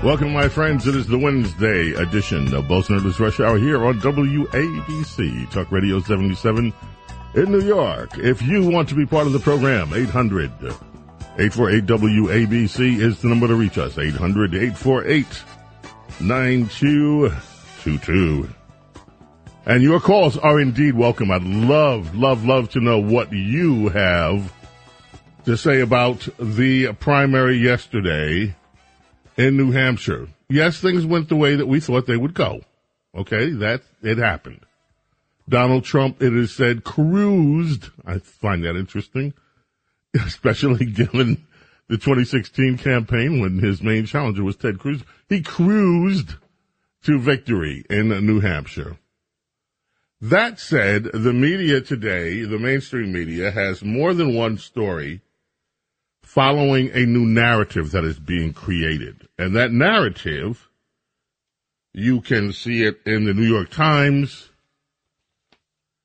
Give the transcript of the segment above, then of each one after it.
Welcome, my friends. It is the Wednesday edition of Bo Snerdley's Rush Hour here on WABC, Talk Radio 77 in New York. If you want to be part of the program, 800 848 WABC is the number to reach us. 800 848 9222. And your calls are indeed welcome. I'd love, love, love to know what you have to say about the primary yesterday in New Hampshire. Yes, things went the way that we thought they would go. Okay, that it happened. Donald Trump, it is said, cruised. I find that interesting, especially given the 2016 campaign when his main challenger was Ted Cruz. He cruised to victory in New Hampshire. That said, the media today, the mainstream media, has more than one story following a new narrative that is being created. And that narrative, you can see it in the New York Times.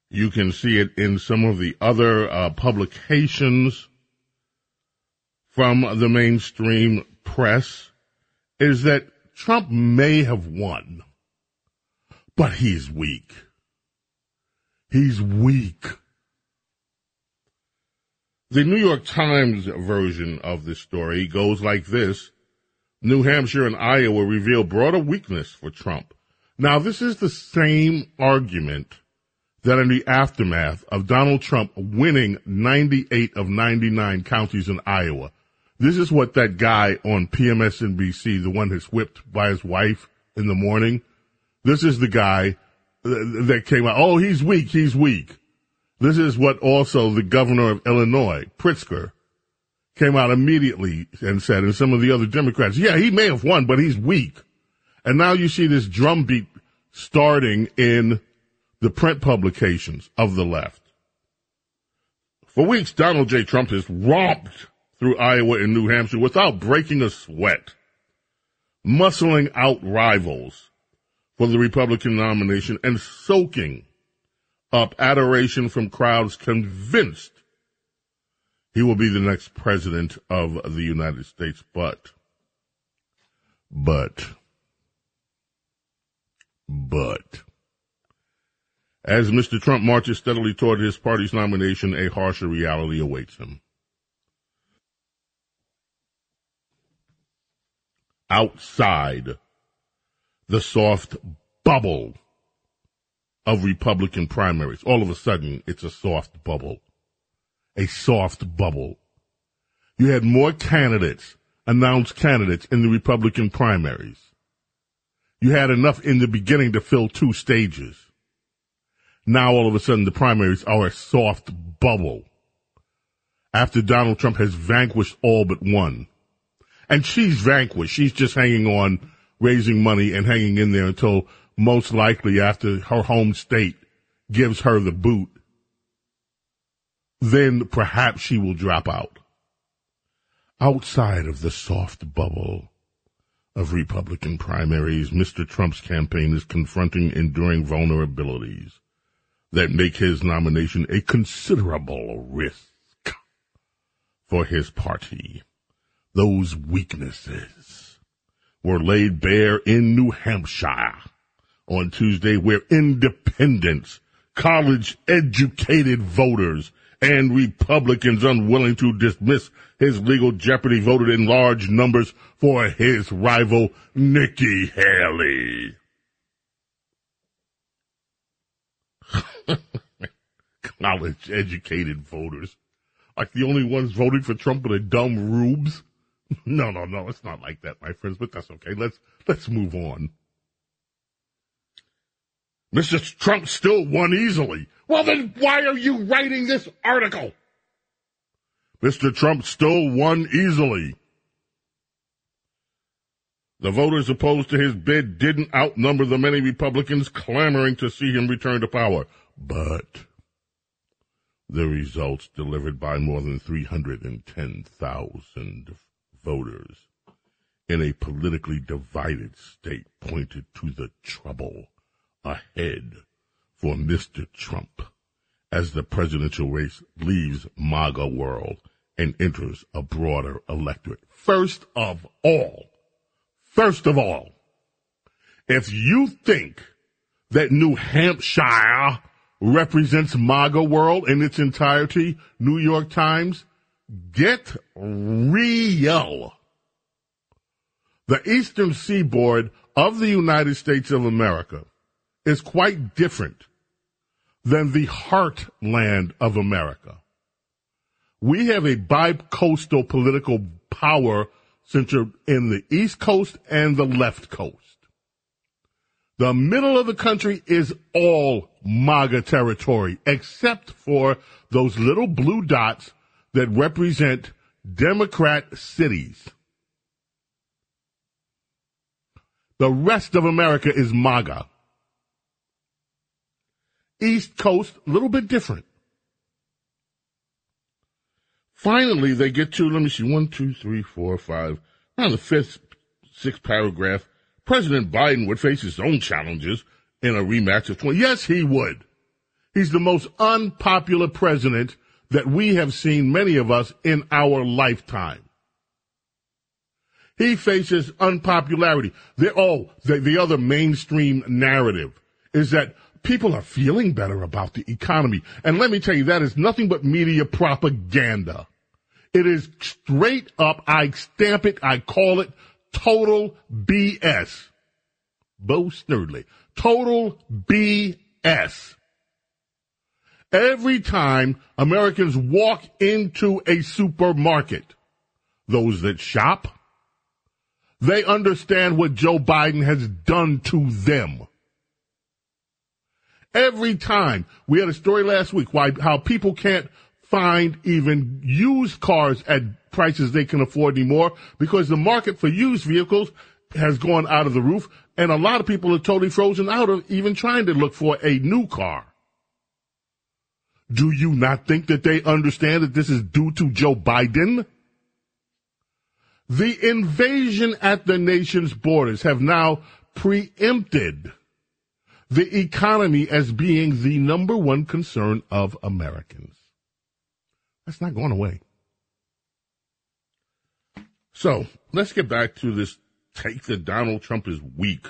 You can see it in some of the other uh, publications from the mainstream press is that Trump may have won, but he's weak. He's weak. The New York Times version of the story goes like this. New Hampshire and Iowa reveal broader weakness for Trump. Now, this is the same argument that in the aftermath of Donald Trump winning 98 of 99 counties in Iowa. This is what that guy on PMSNBC, the one that's whipped by his wife in the morning, this is the guy uh, that came out. Oh, he's weak. He's weak. This is what also the governor of Illinois, Pritzker, came out immediately and said, and some of the other Democrats, yeah, he may have won, but he's weak. And now you see this drumbeat starting in the print publications of the left. For weeks, Donald J. Trump has romped through Iowa and New Hampshire without breaking a sweat, muscling out rivals for the Republican nomination and soaking up adoration from crowds convinced he will be the next president of the United States. But, but, but, as Mr. Trump marches steadily toward his party's nomination, a harsher reality awaits him. Outside the soft bubble of Republican primaries. All of a sudden, it's a soft bubble. A soft bubble. You had more candidates, announced candidates in the Republican primaries. You had enough in the beginning to fill two stages. Now all of a sudden the primaries are a soft bubble. After Donald Trump has vanquished all but one. And she's vanquished. She's just hanging on, raising money and hanging in there until most likely after her home state gives her the boot, then perhaps she will drop out. Outside of the soft bubble of Republican primaries, Mr. Trump's campaign is confronting enduring vulnerabilities that make his nomination a considerable risk for his party. Those weaknesses were laid bare in New Hampshire on Tuesday where independents, college educated voters, and Republicans unwilling to dismiss his legal jeopardy voted in large numbers for his rival, Nikki Haley. college educated voters. Like the only ones voting for Trump are the dumb rubes. No, no, no, it's not like that, my friends, but that's okay. Let's, let's move on. Mr. Trump still won easily. Well, then why are you writing this article? Mr. Trump still won easily. The voters opposed to his bid didn't outnumber the many Republicans clamoring to see him return to power. But the results delivered by more than 310,000 voters in a politically divided state pointed to the trouble ahead for Mr. Trump as the presidential race leaves MAGA world and enters a broader electorate. First of all, First of all, if you think that New Hampshire represents MAGA world in its entirety, New York Times, get real. The eastern seaboard of the United States of America is quite different than the heartland of America. We have a bi-coastal political power center in the East Coast and the left coast. The middle of the country is all MAGA territory, except for those little blue dots that represent Democrat cities. The rest of America is MAGA. East Coast, a little bit different. Finally, they get to, let me see, one, two, three, four, five, on the fifth, sixth paragraph. President Biden would face his own challenges in a rematch of 20. Yes, he would. He's the most unpopular president that we have seen, many of us, in our lifetime. He faces unpopularity. The, oh, the, the other mainstream narrative is that people are feeling better about the economy. And let me tell you, that is nothing but media propaganda. It is straight up, I stamp it, I call it total BS. Bo. Total BS. Every time Americans walk into a supermarket, those that shop, they understand what Joe Biden has done to them. Every time we had a story last week why how people can't find even used cars at prices they can afford anymore because the market for used vehicles has gone out of the roof and a lot of people are totally frozen out of even trying to look for a new car. Do you not think that they understand that this is due to Joe Biden? The invasion at the nation's borders have now preempted the economy as being the number one concern of Americans. That's not going away. So let's get back to this take that Donald Trump is weak.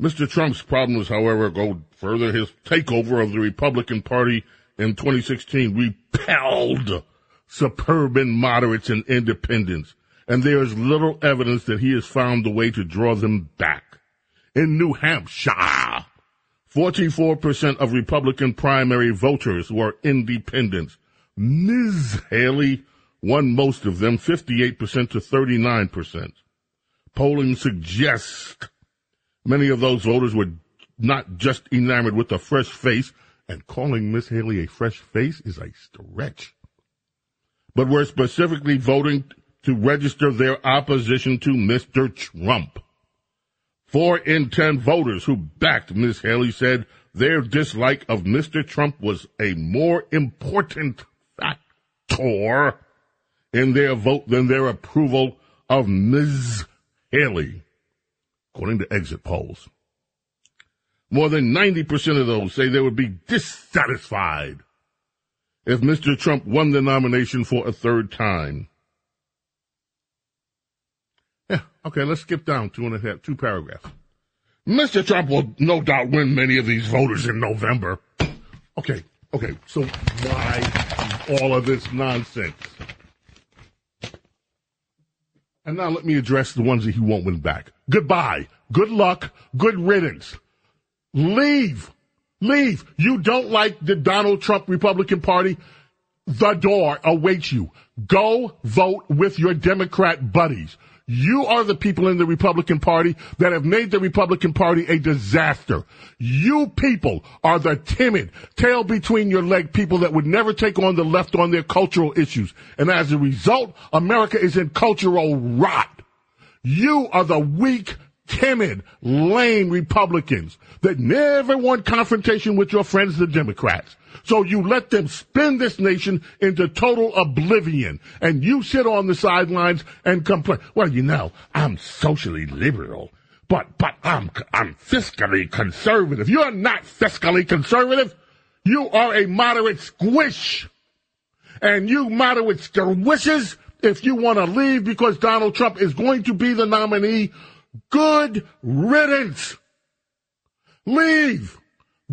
Mr. Trump's problems, however, go further. His takeover of the Republican Party in 2016 repelled suburban moderates and independents, and there is little evidence that he has found a way to draw them back. In New Hampshire, 44% of Republican primary voters were independents. Ms. Haley won most of them, 58% to 39%. Polling suggests many of those voters were not just enamored with a fresh face, and calling Miss Haley a fresh face is a stretch, but were specifically voting to register their opposition to Mr. Trump. Four in ten voters who backed Miss Haley said their dislike of Mr. Trump was a more important factor in their vote than their approval of Ms. Haley, according to exit polls. More than 90% of those say they would be dissatisfied if Mr. Trump won the nomination for a third time. Yeah, okay, let's skip down two and a half, two paragraphs. Mr. Trump will no doubt win many of these voters in November. Okay, okay, so why all of this nonsense? And now let me address the ones that he won't win back. Goodbye. Good luck. Good riddance. Leave. Leave. You don't like the Donald Trump Republican Party? The door awaits you. Go vote with your Democrat buddies. You are the people in the Republican Party that have made the Republican Party a disaster. You people are the timid, tail between your leg people that would never take on the left on their cultural issues. And as a result, America is in cultural rot. You are the weak, timid, lame Republicans that never want confrontation with your friends, the Democrats. So you let them spin this nation into total oblivion. And you sit on the sidelines and complain. Well, you know, I'm socially liberal, but, but I'm, I'm fiscally conservative. You're not fiscally conservative. You are a moderate squish. And you moderate squishes If you want to leave because Donald Trump is going to be the nominee, good riddance. Leave.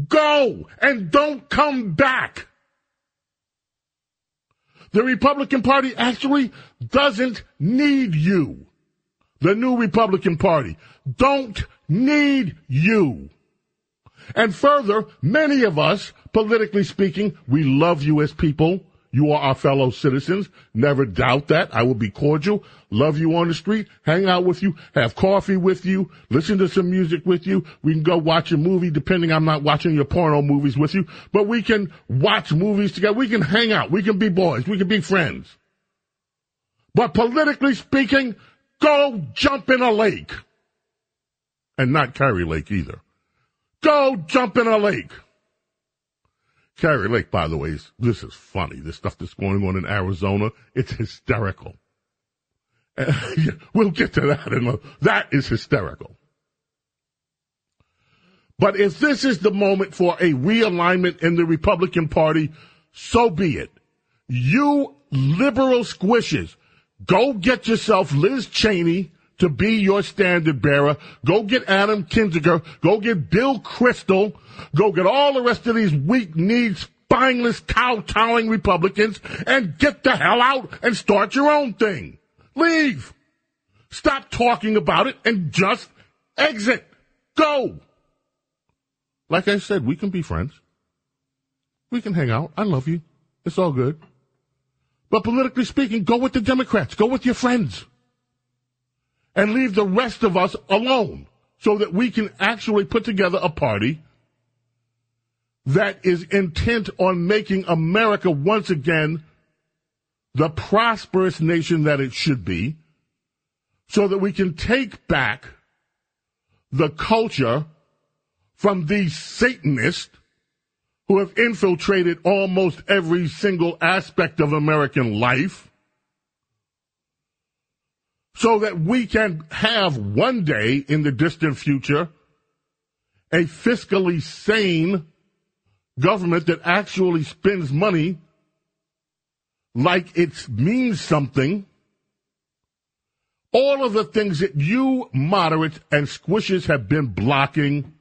Go and don't come back. The Republican Party actually doesn't need you. The new Republican Party don't need you. And further, many of us, politically speaking, we love you as people. You are our fellow citizens. Never doubt that. I will be cordial, love you on the street, hang out with you, have coffee with you, listen to some music with you. We can go watch a movie, depending I'm not watching your porno movies with you, but we can watch movies together. We can hang out. We can be boys. We can be friends. But politically speaking, go jump in a lake. And not Kari Lake either. Go jump in a lake. Kari Lake, by the way, is, this is funny. The stuff that's going on in Arizona, it's hysterical. We'll get to that in a, that is hysterical. But if this is the moment for a realignment in the Republican Party, so be it. You liberal squishes, go get yourself Liz Cheney to be your standard bearer. Go get Adam Kinzinger. Go get Bill Kristol. Go get all the rest of these weak-kneed, spineless, kowtowing Republicans and get the hell out and start your own thing. Leave. Stop talking about it and just exit. Go. Like I said, we can be friends. We can hang out. I love you. It's all good. But politically speaking, go with the Democrats. Go with your friends and leave the rest of us alone so that we can actually put together a party that is intent on making America once again the prosperous nation that it should be so that we can take back the culture from these Satanists who have infiltrated almost every single aspect of American life so that we can have one day in the distant future a fiscally sane government that actually spends money like it means something. All of the things that you moderates and squishes have been blocking,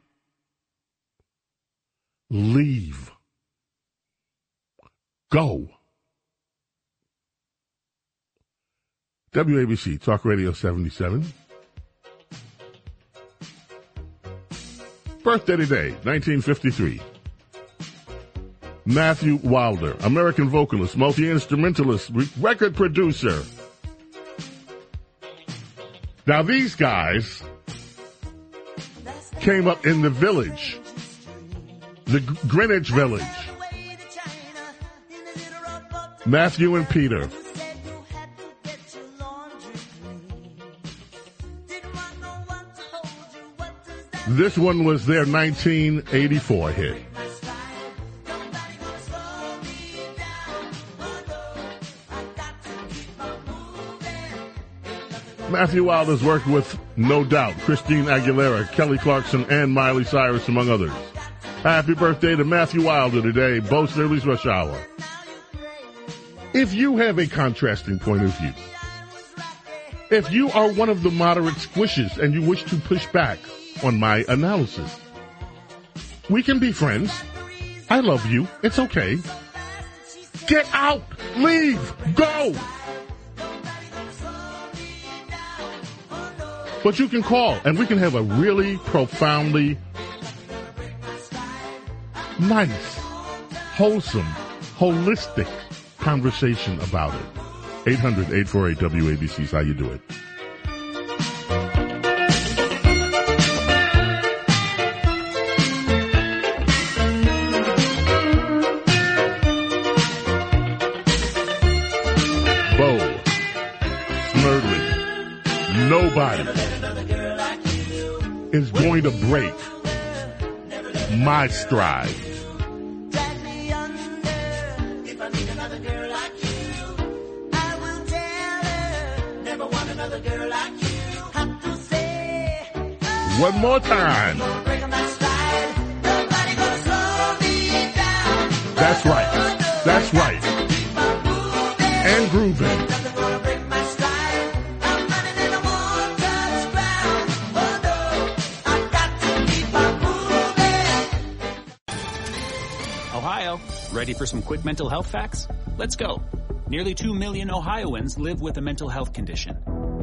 leave. Go. WABC, Talk Radio 77. Birthday today, 1953. Matthew Wilder, American vocalist, multi-instrumentalist, record producer. Now these guys came up in the village, the Greenwich Village. Matthew and Peter. This one was their 1984 hit. Matthew Wilder's worked with, no doubt, Christine Aguilera, Kelly Clarkson, and Miley Cyrus, among others. Happy birthday to Matthew Wilder today, Bo Snerdley's Rush Hour. If you have a contrasting point of view, if you are one of the moderate squishes and you wish to push back on my analysis, we can be friends. I love you. It's okay. Get out! Leave! Go! But you can call and we can have a really profoundly nice, wholesome, holistic conversation about it. 800-848-WABC is how you do it. Bo, Snerdley, nobody is going to break my stride. One more time. That's right. That's right. And grooving. Ohio, ready for some quick mental health facts? Let's go. Nearly 2 million Ohioans live with a mental health condition.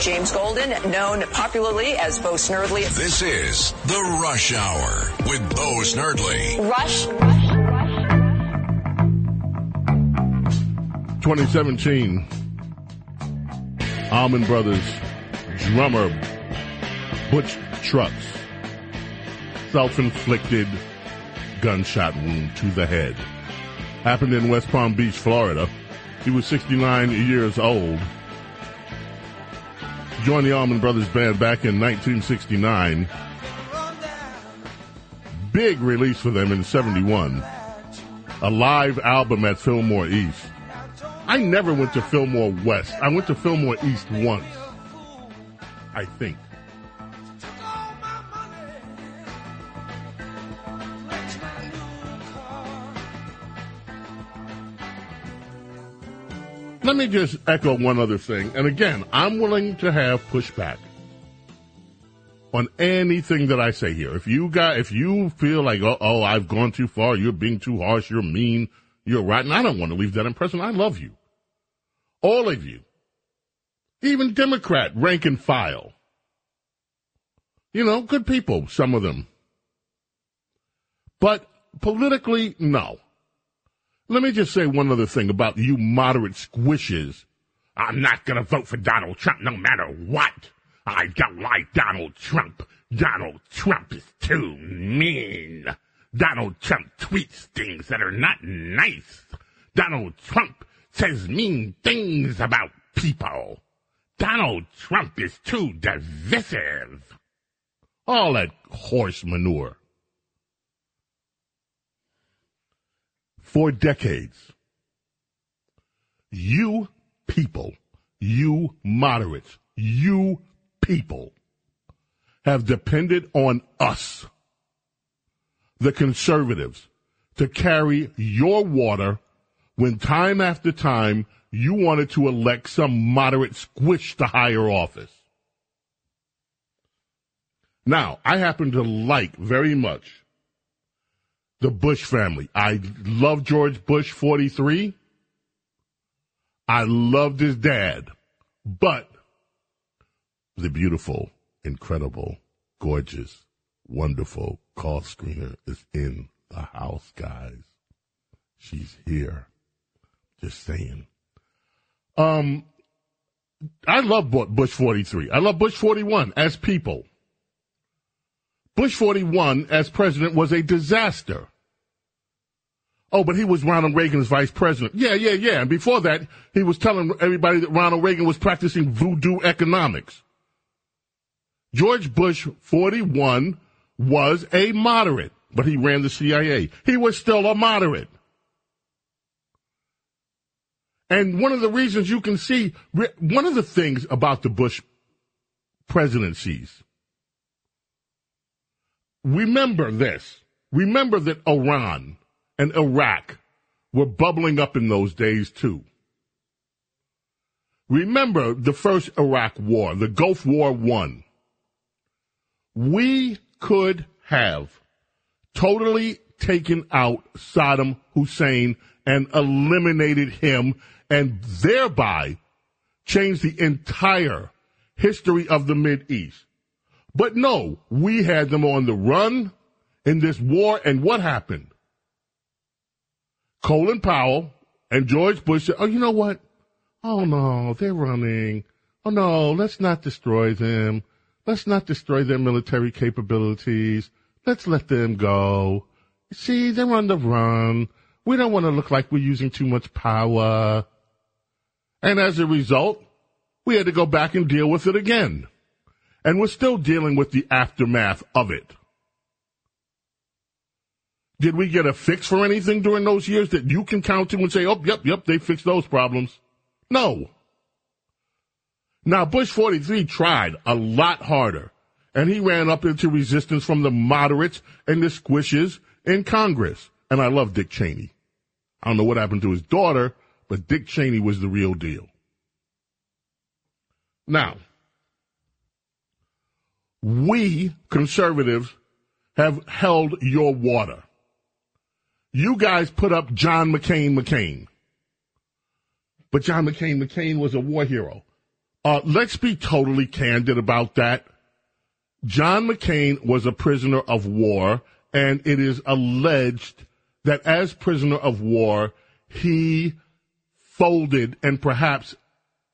James Golden, known popularly as Bo Snerdley. This is The Rush Hour with Bo Snerdley. Rush. 2017, Allman Brothers drummer Butch Trucks self-inflicted gunshot wound to the head. Happened in West Palm Beach, Florida. He was 69 years old. Joined the Allman Brothers Band back in 1969. Big release for them in 71. A live album at Fillmore East. I never went to Fillmore West. I went to Fillmore East once. I think. Let me just echo one other thing. And again, I'm willing to have pushback on anything that I say here. If you got, if you feel like, oh, oh, I've gone too far, you're being too harsh, you're mean, you're rotten, I don't want to leave that impression. I love you. All of you. Even Democrat rank and file. You know, good people, some of them. But politically, no. Let me just say one other thing about you moderate squishes. I'm not going to vote for Donald Trump no matter what. I don't like Donald Trump. Donald Trump is too mean. Donald Trump tweets things that are not nice. Donald Trump says mean things about people. Donald Trump is too divisive. All that horse manure. For decades. You people, you moderates, you people have depended on us, the conservatives, to carry your water when time after time you wanted to elect some moderate squish to higher office. Now, I happen to like very much the Bush family. I love George Bush 43. I loved his dad, but the beautiful, incredible, gorgeous, wonderful call screener is in the house, guys. She's here. Just saying. Um, I love Bush 43. I love Bush 41 as people. Bush 41 as president was a disaster. Oh, but he was Ronald Reagan's vice president. Yeah, yeah, yeah. And before that, he was telling everybody that Ronald Reagan was practicing voodoo economics. George Bush 41 was a moderate, but he ran the CIA. He was still a moderate. And one of the reasons you can see, one of the things about the Bush presidencies remember this. Remember that Iran and Iraq were bubbling up in those days too. Remember the first Iraq war, the Gulf War one. We could have totally taken out Saddam Hussein and eliminated him and thereby changed the entire history of the Mid East. But no, we had them on the run in this war, and what happened? Colin Powell and George Bush said, oh, you know what? Oh no, they're running. Oh no, let's not destroy them. Let's not destroy their military capabilities. Let's let them go. See, they're on the run. We don't want to look like we're using too much power. And as a result, we had to go back and deal with it again. And we're still dealing with the aftermath of it. Did we get a fix for anything during those years that you can count to and say, oh, yep, yep, they fixed those problems? No. Now, Bush 43 tried a lot harder, and he ran up into resistance from the moderates and the squishes in Congress. And I love Dick Cheney. I don't know what happened to his daughter, but Dick Cheney was the real deal. Now, we conservatives have held your water. You guys put up John McCain McCain. But John McCain McCain was a war hero. Uh, let's be totally candid about that. John McCain was a prisoner of war, and it is alleged that as prisoner of war, he folded and perhaps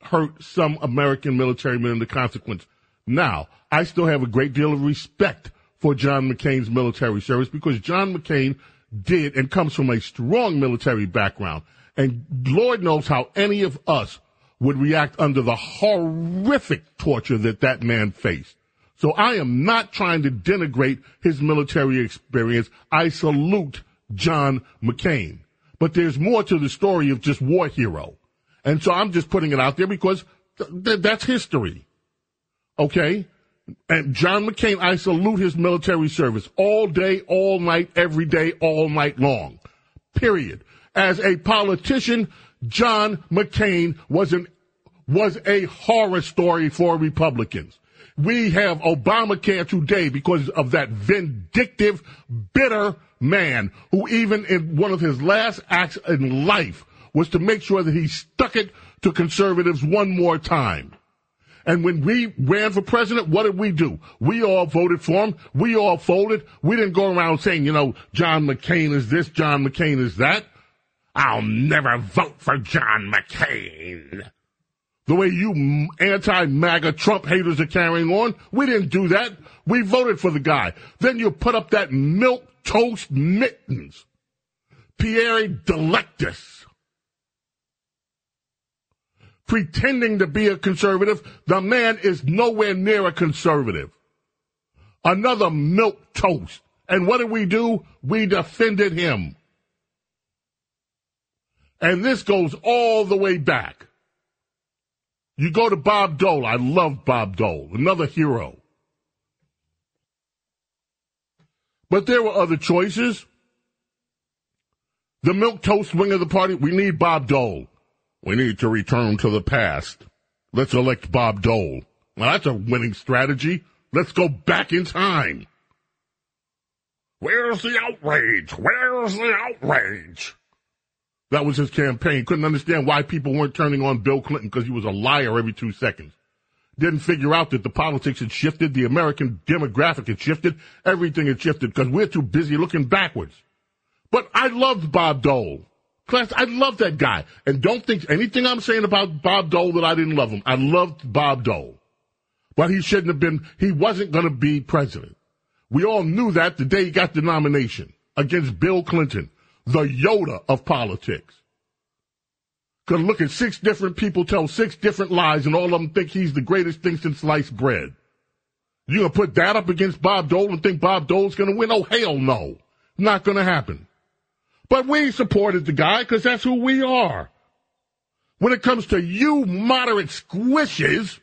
hurt some American military men in the consequence. Now, I still have a great deal of respect for John McCain's military service because John McCain did and comes from a strong military background. And Lord knows how any of us would react under the horrific torture that that man faced. So I am not trying to denigrate his military experience. I salute John McCain. But there's more to the story of just war hero. And so I'm just putting it out there because th- th- that's history. Okay? And John McCain, I salute his military service all day, all night, every day, all night long. Period. As a politician, John McCain was an was a horror story for Republicans. We have Obamacare today because of that vindictive, bitter man who even in one of his last acts in life was to make sure that he stuck it to conservatives one more time. And when we ran for president, what did we do? We all voted for him. We all folded. We didn't go around saying, you know, John McCain is this, John McCain is that. I'll never vote for John McCain. The way you anti-MAGA Trump haters are carrying on, we didn't do that. We voted for the guy. Then you put up that milk toast mittens. Pierre Delecto pretending to be a conservative. The man is nowhere near a conservative. Another milk toast. And what did we do? We defended him. And this goes all the way back. You go to Bob Dole. I love Bob Dole, another hero. But there were other choices. The milk toast wing of the party, we need Bob Dole. We need to return to the past. Let's elect Bob Dole. Well, that's a winning strategy. Let's go back in time. Where's the outrage? Where's the outrage? That was his campaign. Couldn't understand why people weren't turning on Bill Clinton because he was a liar every two seconds. Didn't figure out that the politics had shifted, the American demographic had shifted, everything had shifted because we're too busy looking backwards. But I loved Bob Dole. Class, I love that guy. And don't think anything I'm saying about Bob Dole that I didn't love him. I loved Bob Dole. But he shouldn't have been, he wasn't going to be president. We all knew that the day he got the nomination against Bill Clinton, the Yoda of politics. Cause look at six different people tell six different lies and all of them think he's the greatest thing since sliced bread. You gonna put that up against Bob Dole and think Bob Dole's gonna win? Oh hell no. Not gonna happen. But we supported the guy because that's who we are. When it comes to you moderate squishes,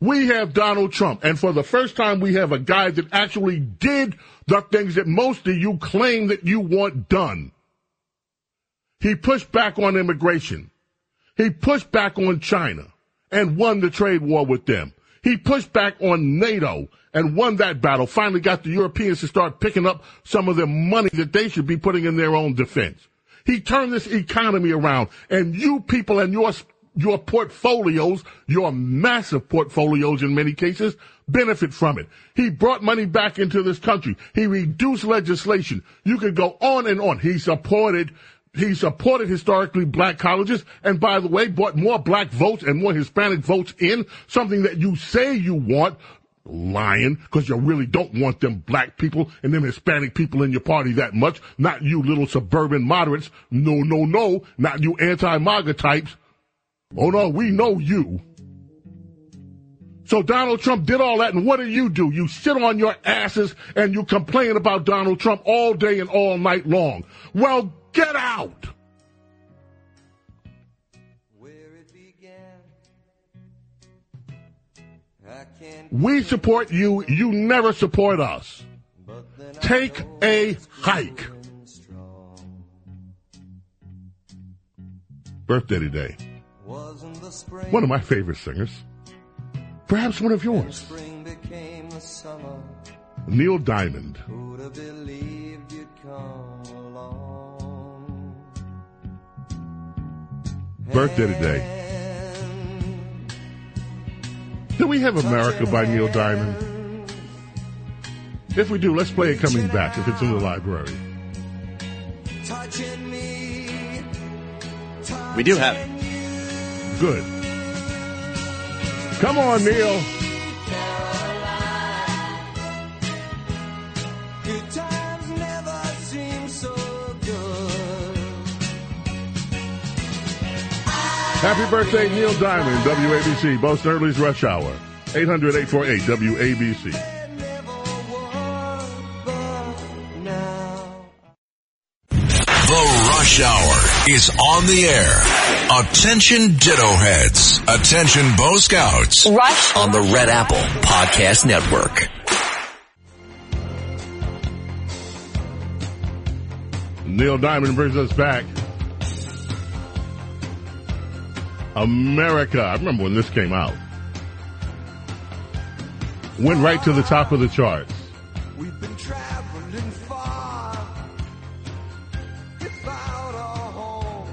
we have Donald Trump. And for the first time, we have a guy that actually did the things that most of you claim that you want done. He pushed back on immigration. He pushed back on China and won the trade war with them. He pushed back on NATO and won that battle, finally got the Europeans to start picking up some of the money that they should be putting in their own defense. He turned this economy around and you people and your your portfolios, your massive portfolios in many cases, benefit from it. He brought money back into this country. He reduced legislation. You could go on and on. He supported he supported historically black colleges and by the way brought more black votes and more Hispanic votes in, something that you say you want, lying because you really don't want them black people and them Hispanic people in your party that much. Not you little suburban moderates. No, no, no. Not you anti-MAGA types. Oh no, we know you. So Donald Trump did all that, and what do you do? You sit on your asses and you complain about Donald Trump all day and all night long. Well, get out! We support you. You never support us. Take a hike. Birthday today. One of my favorite singers. Perhaps one of yours. Neil Diamond. Birthday today. Do we have America by Neil Diamond? If we do, let's play it coming back if it's in the library. We do have it. Good. Come on, Neil. Happy birthday, Neil Diamond, WABC, Bo Snerdley's Rush Hour, 800-848 WABC. The Rush Hour is on the air. Attention Ditto Heads. Attention Bo Scouts. Rush on the Red Apple Podcast Network. Neil Diamond brings us back. America. I remember when this came out. Went right to the top of the charts. We've been traveling far without a home,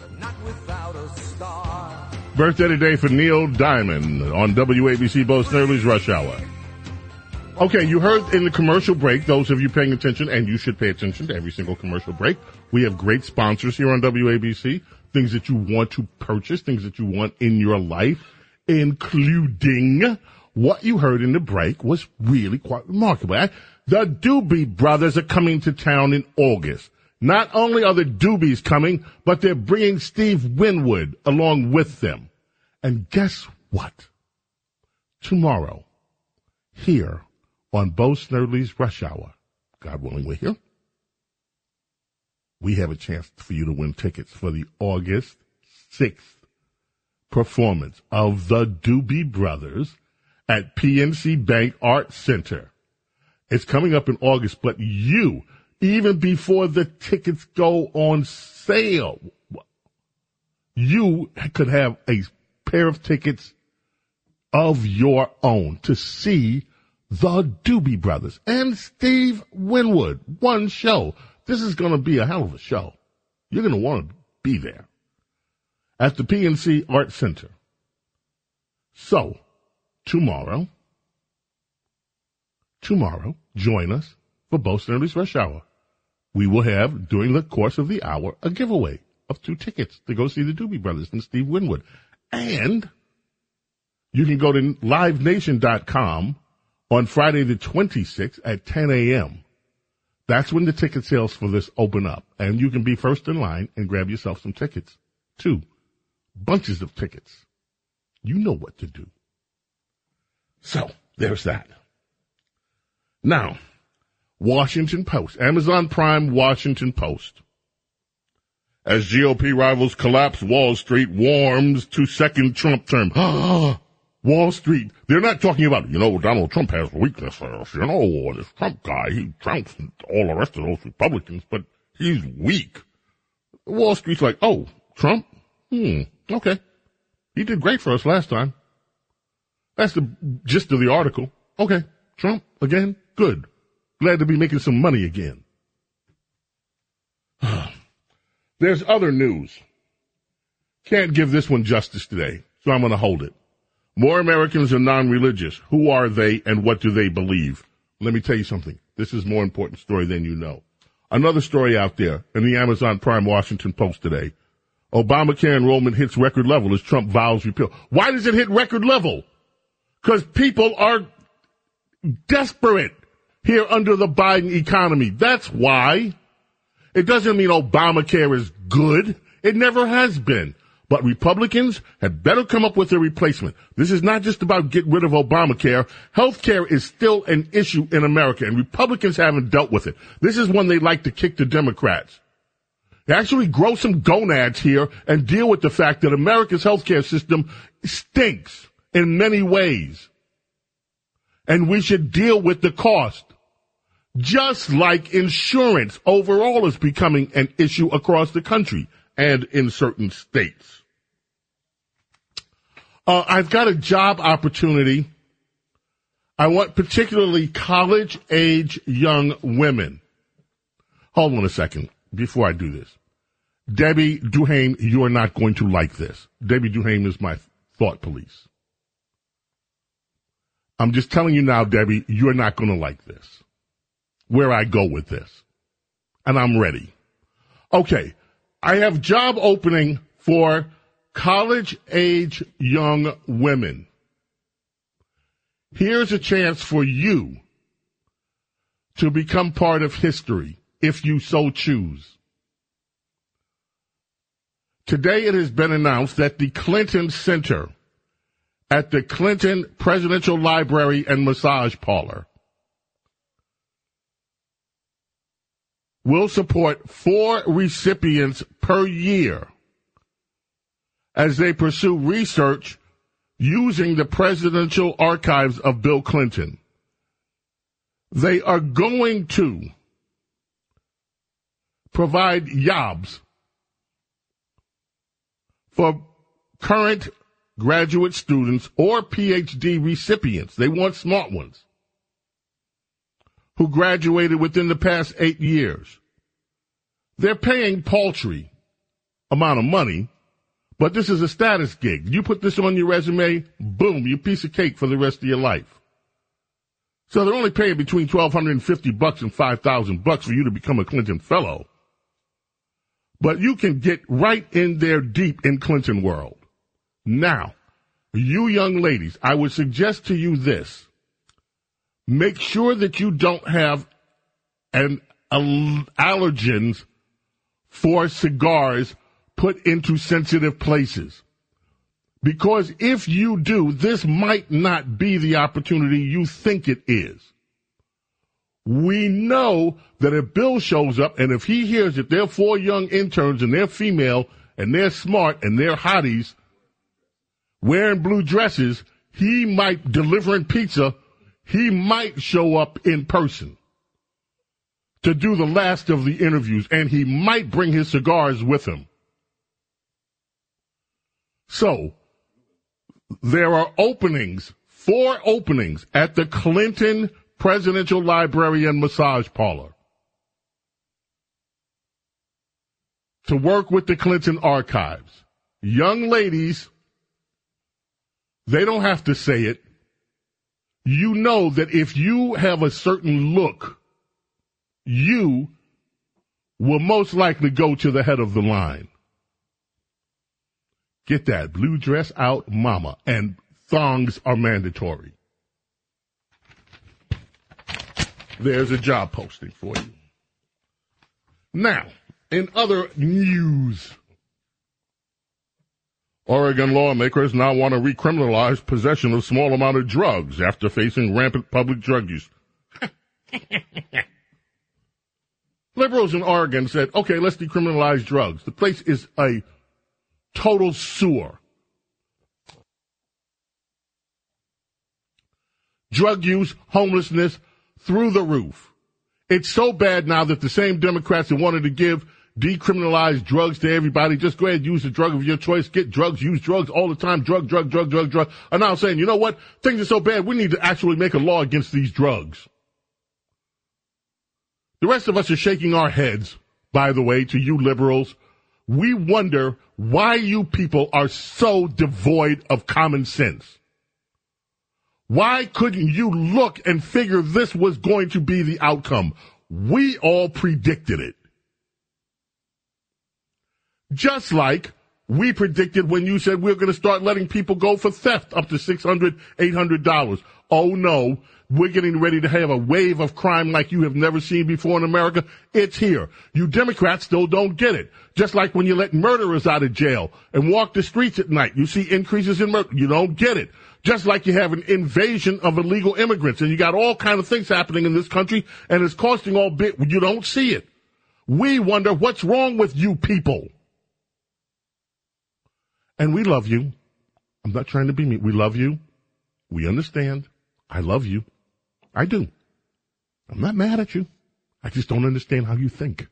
but not without a star. Birthday today for Neil Diamond on WABC Bo Snerdley's Rush Hour. Okay, you heard in the commercial break, those of you paying attention, and you should pay attention to every single commercial break. We have great sponsors here on WABC, things that you want to purchase, things that you want in your life, including what you heard in the break was really quite remarkable. Eh? The Doobie Brothers are coming to town in August. Not only are the Doobies coming, but they're bringing Steve Winwood along with them. And guess what? Tomorrow, here on Bo Snerdley's Rush Hour, God willing we're here, we have a chance for you to win tickets for the August 6th performance of the Doobie Brothers at PNC Bank Art Center. It's coming up in August, but you, even before the tickets go on sale, you could have a pair of tickets of your own to see the Doobie Brothers and Steve Winwood. One show. This is going to be a hell of a show. You're going to want to be there at the PNC Art Center. So, tomorrow, tomorrow, join us for Bo Snerdley's Rush Hour. We will have, during the course of the hour, a giveaway of two tickets to go see the Doobie Brothers and Steve Winwood. And you can go to livenation.com on Friday the 26th at 10 a.m. That's when the ticket sales for this open up. And you can be first in line and grab yourself some tickets. Two bunches of tickets. You know what to do. So, there's that. Now, Washington Post, Amazon Prime Washington Post. As GOP rivals collapse, Wall Street warms to second Trump term. Ah! Wall Street, they're not talking about, you know, Donald Trump has weaknesses, you know, this Trump guy, he trumps all the rest of those Republicans, but he's weak. Wall Street's like, oh, Trump? Hmm, okay. He did great for us last time. That's the gist of the article. Okay, Trump again? Good. Glad to be making some money again. There's other news. Can't give this one justice today, so I'm going to hold it. More Americans are non-religious. Who are they and what do they believe? Let me tell you something. This is more important story than you know. Another story out there in the Amazon Prime Washington Post today. Obamacare enrollment hits record level as Trump vows repeal. Why does it hit record level? Because people are desperate here under the Biden economy. That's why. It doesn't mean Obamacare is good. It never has been. But Republicans had better come up with a replacement. This is not just about getting rid of Obamacare. Healthcare is still an issue in America and Republicans haven't dealt with it. This is one they like to kick the Democrats. Actually grow some gonads here and deal with the fact that America's healthcare system stinks. in many ways. And we should deal with the cost. Just like insurance overall is becoming an issue across the country and in certain states. Uh, I've got a job opportunity. I want particularly college age young women. Hold on a second before I do this. Debbie Duhame, you are not going to like this. Debbie Duhame is my thought police. I'm just telling you now, Debbie, you're not going to like this. Where I go with this. And I'm ready. Okay. I have job opening for college age young women. Here's a chance for you to become part of history if you so choose. Today it has been announced that the Clinton Center at the Clinton Presidential Library and Massage Parlor will support four recipients per year as they pursue research using the presidential archives of Bill Clinton. They are going to provide jobs for current graduate students or PhD recipients. They want smart ones who graduated within the past eight years. They're paying paltry amount of money, but this is a status gig. You put this on your resume, boom, you piece of cake for the rest of your life. So they're only paying between 1250 bucks and 5000 bucks for you to become a Clinton fellow. But you can get right in there deep in Clinton world. Now, you young ladies, I would suggest to you this. Make sure that you don't have an allergens for cigars put into sensitive places. Because if you do, this might not be the opportunity you think it is. We know that if Bill shows up and if he hears that there are four young interns and they're female and they're smart and they're hotties wearing blue dresses, he might delivering pizza, he might show up in person to do the last of the interviews and he might bring his cigars with him. So, there are openings, four openings at the Clinton Presidential Library and Massage Parlor to work with the Clinton archives. Young ladies, they don't have to say it. You know that if you have a certain look, you will most likely go to the head of the line. Get that blue dress out, mama, and thongs are mandatory. there's a job posting for you. Now, in other news, Oregon lawmakers now want to recriminalize possession of small amount of drugs after facing rampant public drug use. Liberals in Oregon said, okay, let's decriminalize drugs. The place is a total sewer. Drug use, homelessness, through the roof. It's so bad now that the same Democrats that wanted to give decriminalize drugs to everybody, just go ahead and use the drug of your choice, get drugs, use drugs all the time, drug, drug, drug, drug, drug, are now saying, you know what? Things are so bad, we need to actually make a law against these drugs. The rest of us are shaking our heads, by the way, to you liberals. We wonder why you people are so devoid of common sense. Why couldn't you look and figure this was going to be the outcome? We all predicted it. Just like we predicted when you said we are going to start letting people go for theft up to $600, $800. Oh no, we're getting ready to have a wave of crime like you have never seen before in America. It's here. You Democrats still don't get it. Just like when you let murderers out of jail and walk the streets at night, you see increases in murder. You don't get it just like you have an invasion of illegal immigrants and you got all kind of things happening in this country and it's costing all bit you don't see it we wonder what's wrong with you people and we love you I'm not trying to be mean. We love you. We understand. I love you. I do. I'm not mad at you. I just don't understand how you think.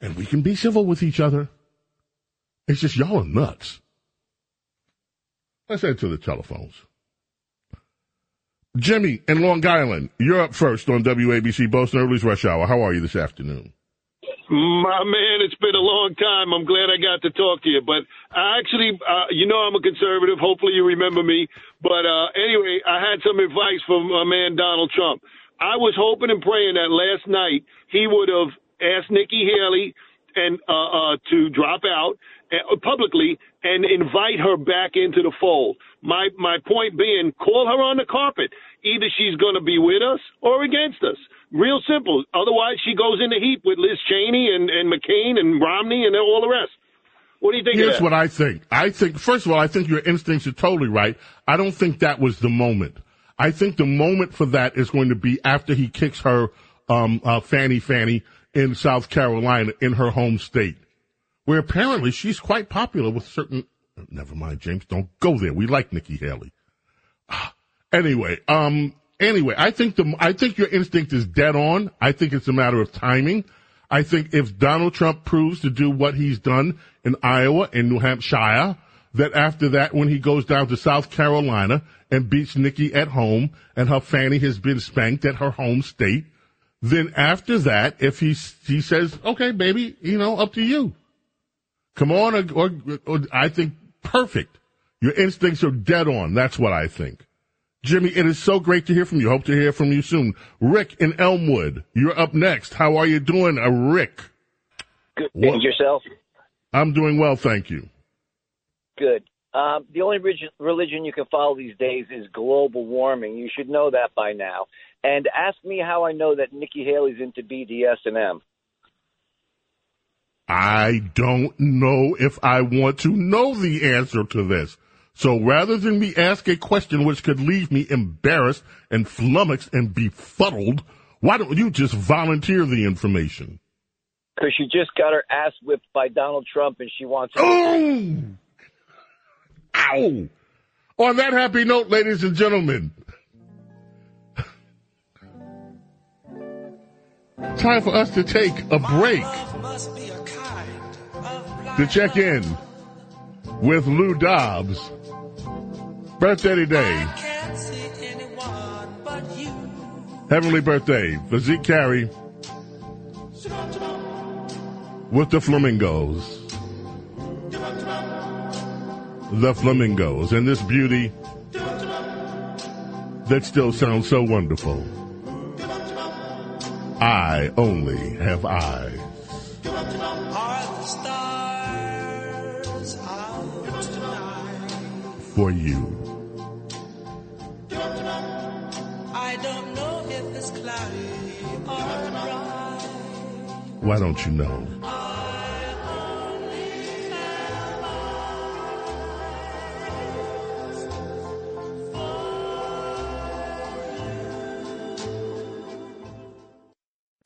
And we can be civil with each other. It's just y'all are nuts. Let's head to the telephones. Jimmy in Long Island, you're up first on WABC Bo Snerdley's Rush Hour. How are you this afternoon? My man, it's been a long time. I'm glad I got to talk to you. But I actually, uh, you know, I'm a conservative. Hopefully, you remember me. But uh, anyway, I had some advice from my man Donald Trump. I was hoping and praying that last night he would have asked Nikki Haley and uh, uh, to drop out uh, publicly and invite her back into the fold. My my point being, call her on the carpet. Either she's going to be with us or against us. Real simple. Otherwise, she goes in the heap with Liz Cheney and, and McCain and Romney and all the rest. What do you think? Here's what I think. I think, first of all, I think your instincts are totally right. I don't think that was the moment. I think the moment for that is going to be after he kicks her, um, uh, Fanny Fanny in South Carolina in her home state, where apparently she's quite popular with certain. Never mind, James. Don't go there. We like Nikki Haley. Anyway, um, anyway, I think the I think your instinct is dead on. I think it's a matter of timing. I think if Donald Trump proves to do what he's done in Iowa and New Hampshire, that after that, when he goes down to South Carolina and beats Nikki at home and her fanny has been spanked at her home state, then after that, if he he says, "Okay, baby, you know, up to you. Come on," or, or, or I think perfect. Your instincts are dead on. That's what I think. Jimmy, it is so great to hear from you. Hope to hear from you soon. Rick in Elmwood, you're up next. How are you doing, uh, Rick? Good. What- And yourself? I'm doing well, thank you. Good. Um, the only religion, religion you can follow these days is global warming. You should know that by now. And ask me how I know that Nikki Haley's into BDS&M. I don't know if I want to know the answer to this. So rather than me ask a question which could leave me embarrassed and flummoxed and befuddled, why don't you just volunteer the information? Because she just got her ass whipped by Donald Trump and she wants. Oh! Ow! On that happy note, ladies and gentlemen, time for us to take a break to check in with Lou Dobbs. Birthday today. Heavenly birthday Zeke Carey with the Flamingos. The Flamingos and this beauty that still sounds so wonderful. I only have eyes. For you. I don't know if it's cloudy or bright. Why don't you know?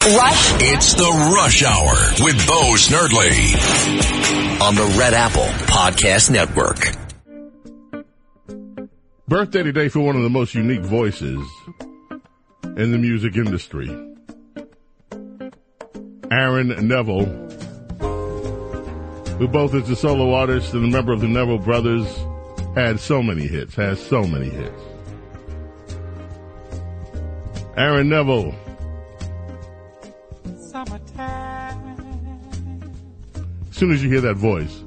Rush. It's the Rush Hour with Bo Snerdley on the Red Apple Podcast Network. Birthday today for one of the most unique voices in the music industry. Aaron Neville, who both is a solo artist and a member of the Neville Brothers, had so many hits, has so many hits. Aaron Neville, soon as you hear that voice,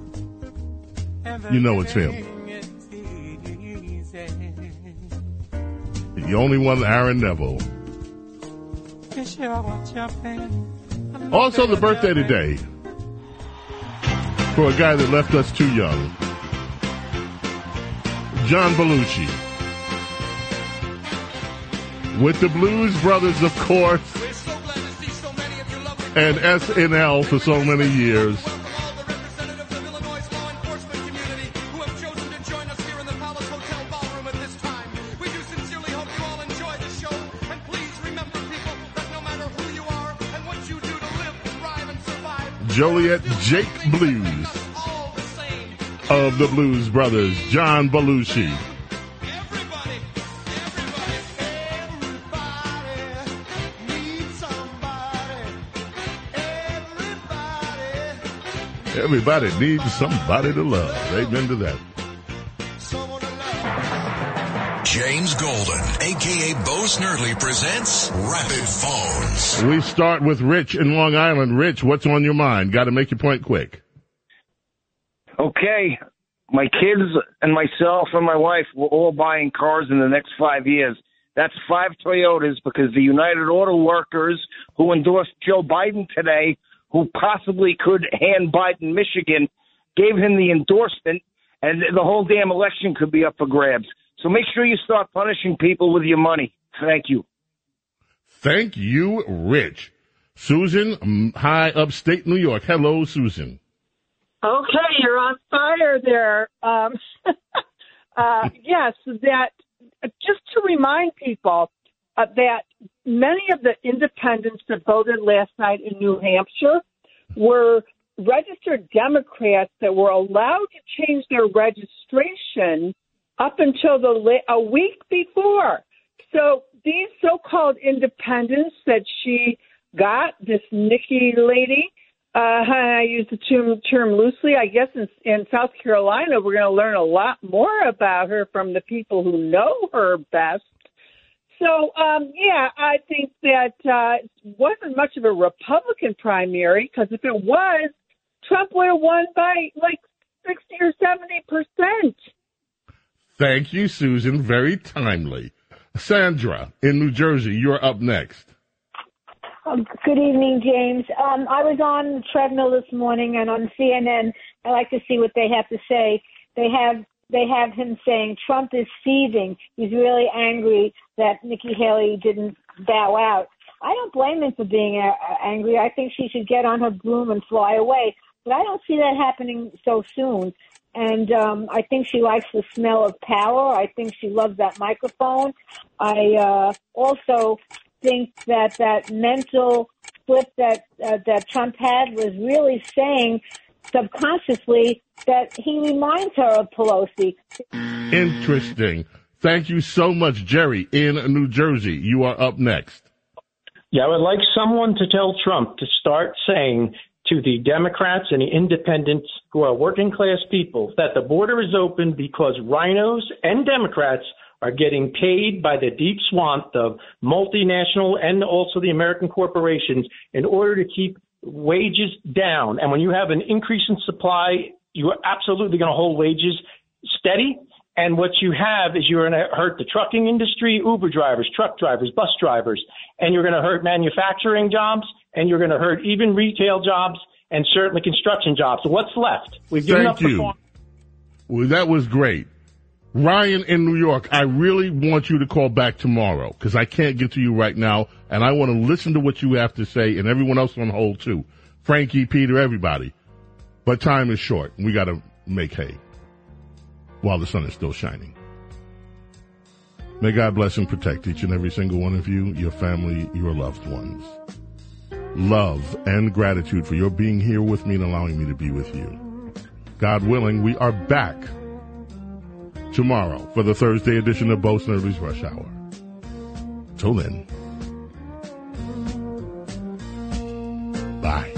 you know it's him. The only one, Aaron Neville. Also, the birthday today for a guy that left us too young, John Belushi. With the Blues Brothers, of course, and SNL for so many years. Joliet Jake Blues. of the Blues Brothers, John Belushi. Everybody needs somebody to love. Amen to that. James Golden, aka Bo Snerdley, presents Rapid Phones. We start with Rich in Long Island. Rich, what's on your mind? Got to make your point quick. Okay, my kids and myself and my wife were all buying cars in the next five years. That's five Toyotas because the United Auto Workers who endorsed Joe Biden today, who possibly could hand Biden Michigan, gave him the endorsement, and the whole damn election could be up for grabs. So make sure you start punishing people with your money. Thank you. Thank you, Rich. Susan, mm, high upstate New York. Hello, Susan. Okay, you're on fire there. Um, uh, yes, that just to remind people uh, that many of the independents that voted last night in New Hampshire were registered Democrats that were allowed to change their registration up until the la- a week before. So these so-called independents that she got, this Nikki lady, uh, I use the term, term loosely. I guess in, in South Carolina, we're going to learn a lot more about her from the people who know her best. So, um, yeah, I think that uh, it wasn't much of a Republican primary because if it was, Trump would have won by like 60 or 70 percent. Thank you, Susan. Very timely. Sandra in New Jersey, you're up next. Um, good evening, James. Um, I was on the treadmill this morning, and on CNN, I like to see what they have to say. They have they have him saying Trump is seething. He's really angry that Nikki Haley didn't bow out. I don't blame him for being uh, angry. I think she should get on her broom and fly away. But I don't see that happening so soon. And um, I think she likes the smell of power. I think she loves that microphone. I uh, also think that that mental flip that uh, that Trump had was really saying subconsciously that he reminds her of Pelosi. Interesting. Thank you so much, Jerry in New Jersey. You are up next. Yeah, I would like someone to tell Trump to start saying to the Democrats and the independents who are working class people that the border is open because rhinos and Democrats are getting paid by the deep swamp of multinational and also the American corporations in order to keep wages down. And when you have an increase in supply, you are absolutely going to hold wages steady. And what you have is you're going to hurt the trucking industry, Uber drivers, truck drivers, bus drivers, and you're going to hurt manufacturing jobs, and you're going to hurt even retail jobs and certainly construction jobs. So what's left? We've given Thank up the you. farm- Well, that was great. Ryan in New York, I really want you to call back tomorrow because I can't get to you right now, and I want to listen to what you have to say, and everyone else on hold too. Frankie, Peter, everybody. But time is short, we got to make hay while the sun is still shining. May God bless and protect each and every single one of you, your family, your loved ones love, and gratitude for your being here with me and allowing me to be with you. God willing, we are back tomorrow for the Thursday edition of Bo Snerdley's Rush Hour. Till then, bye.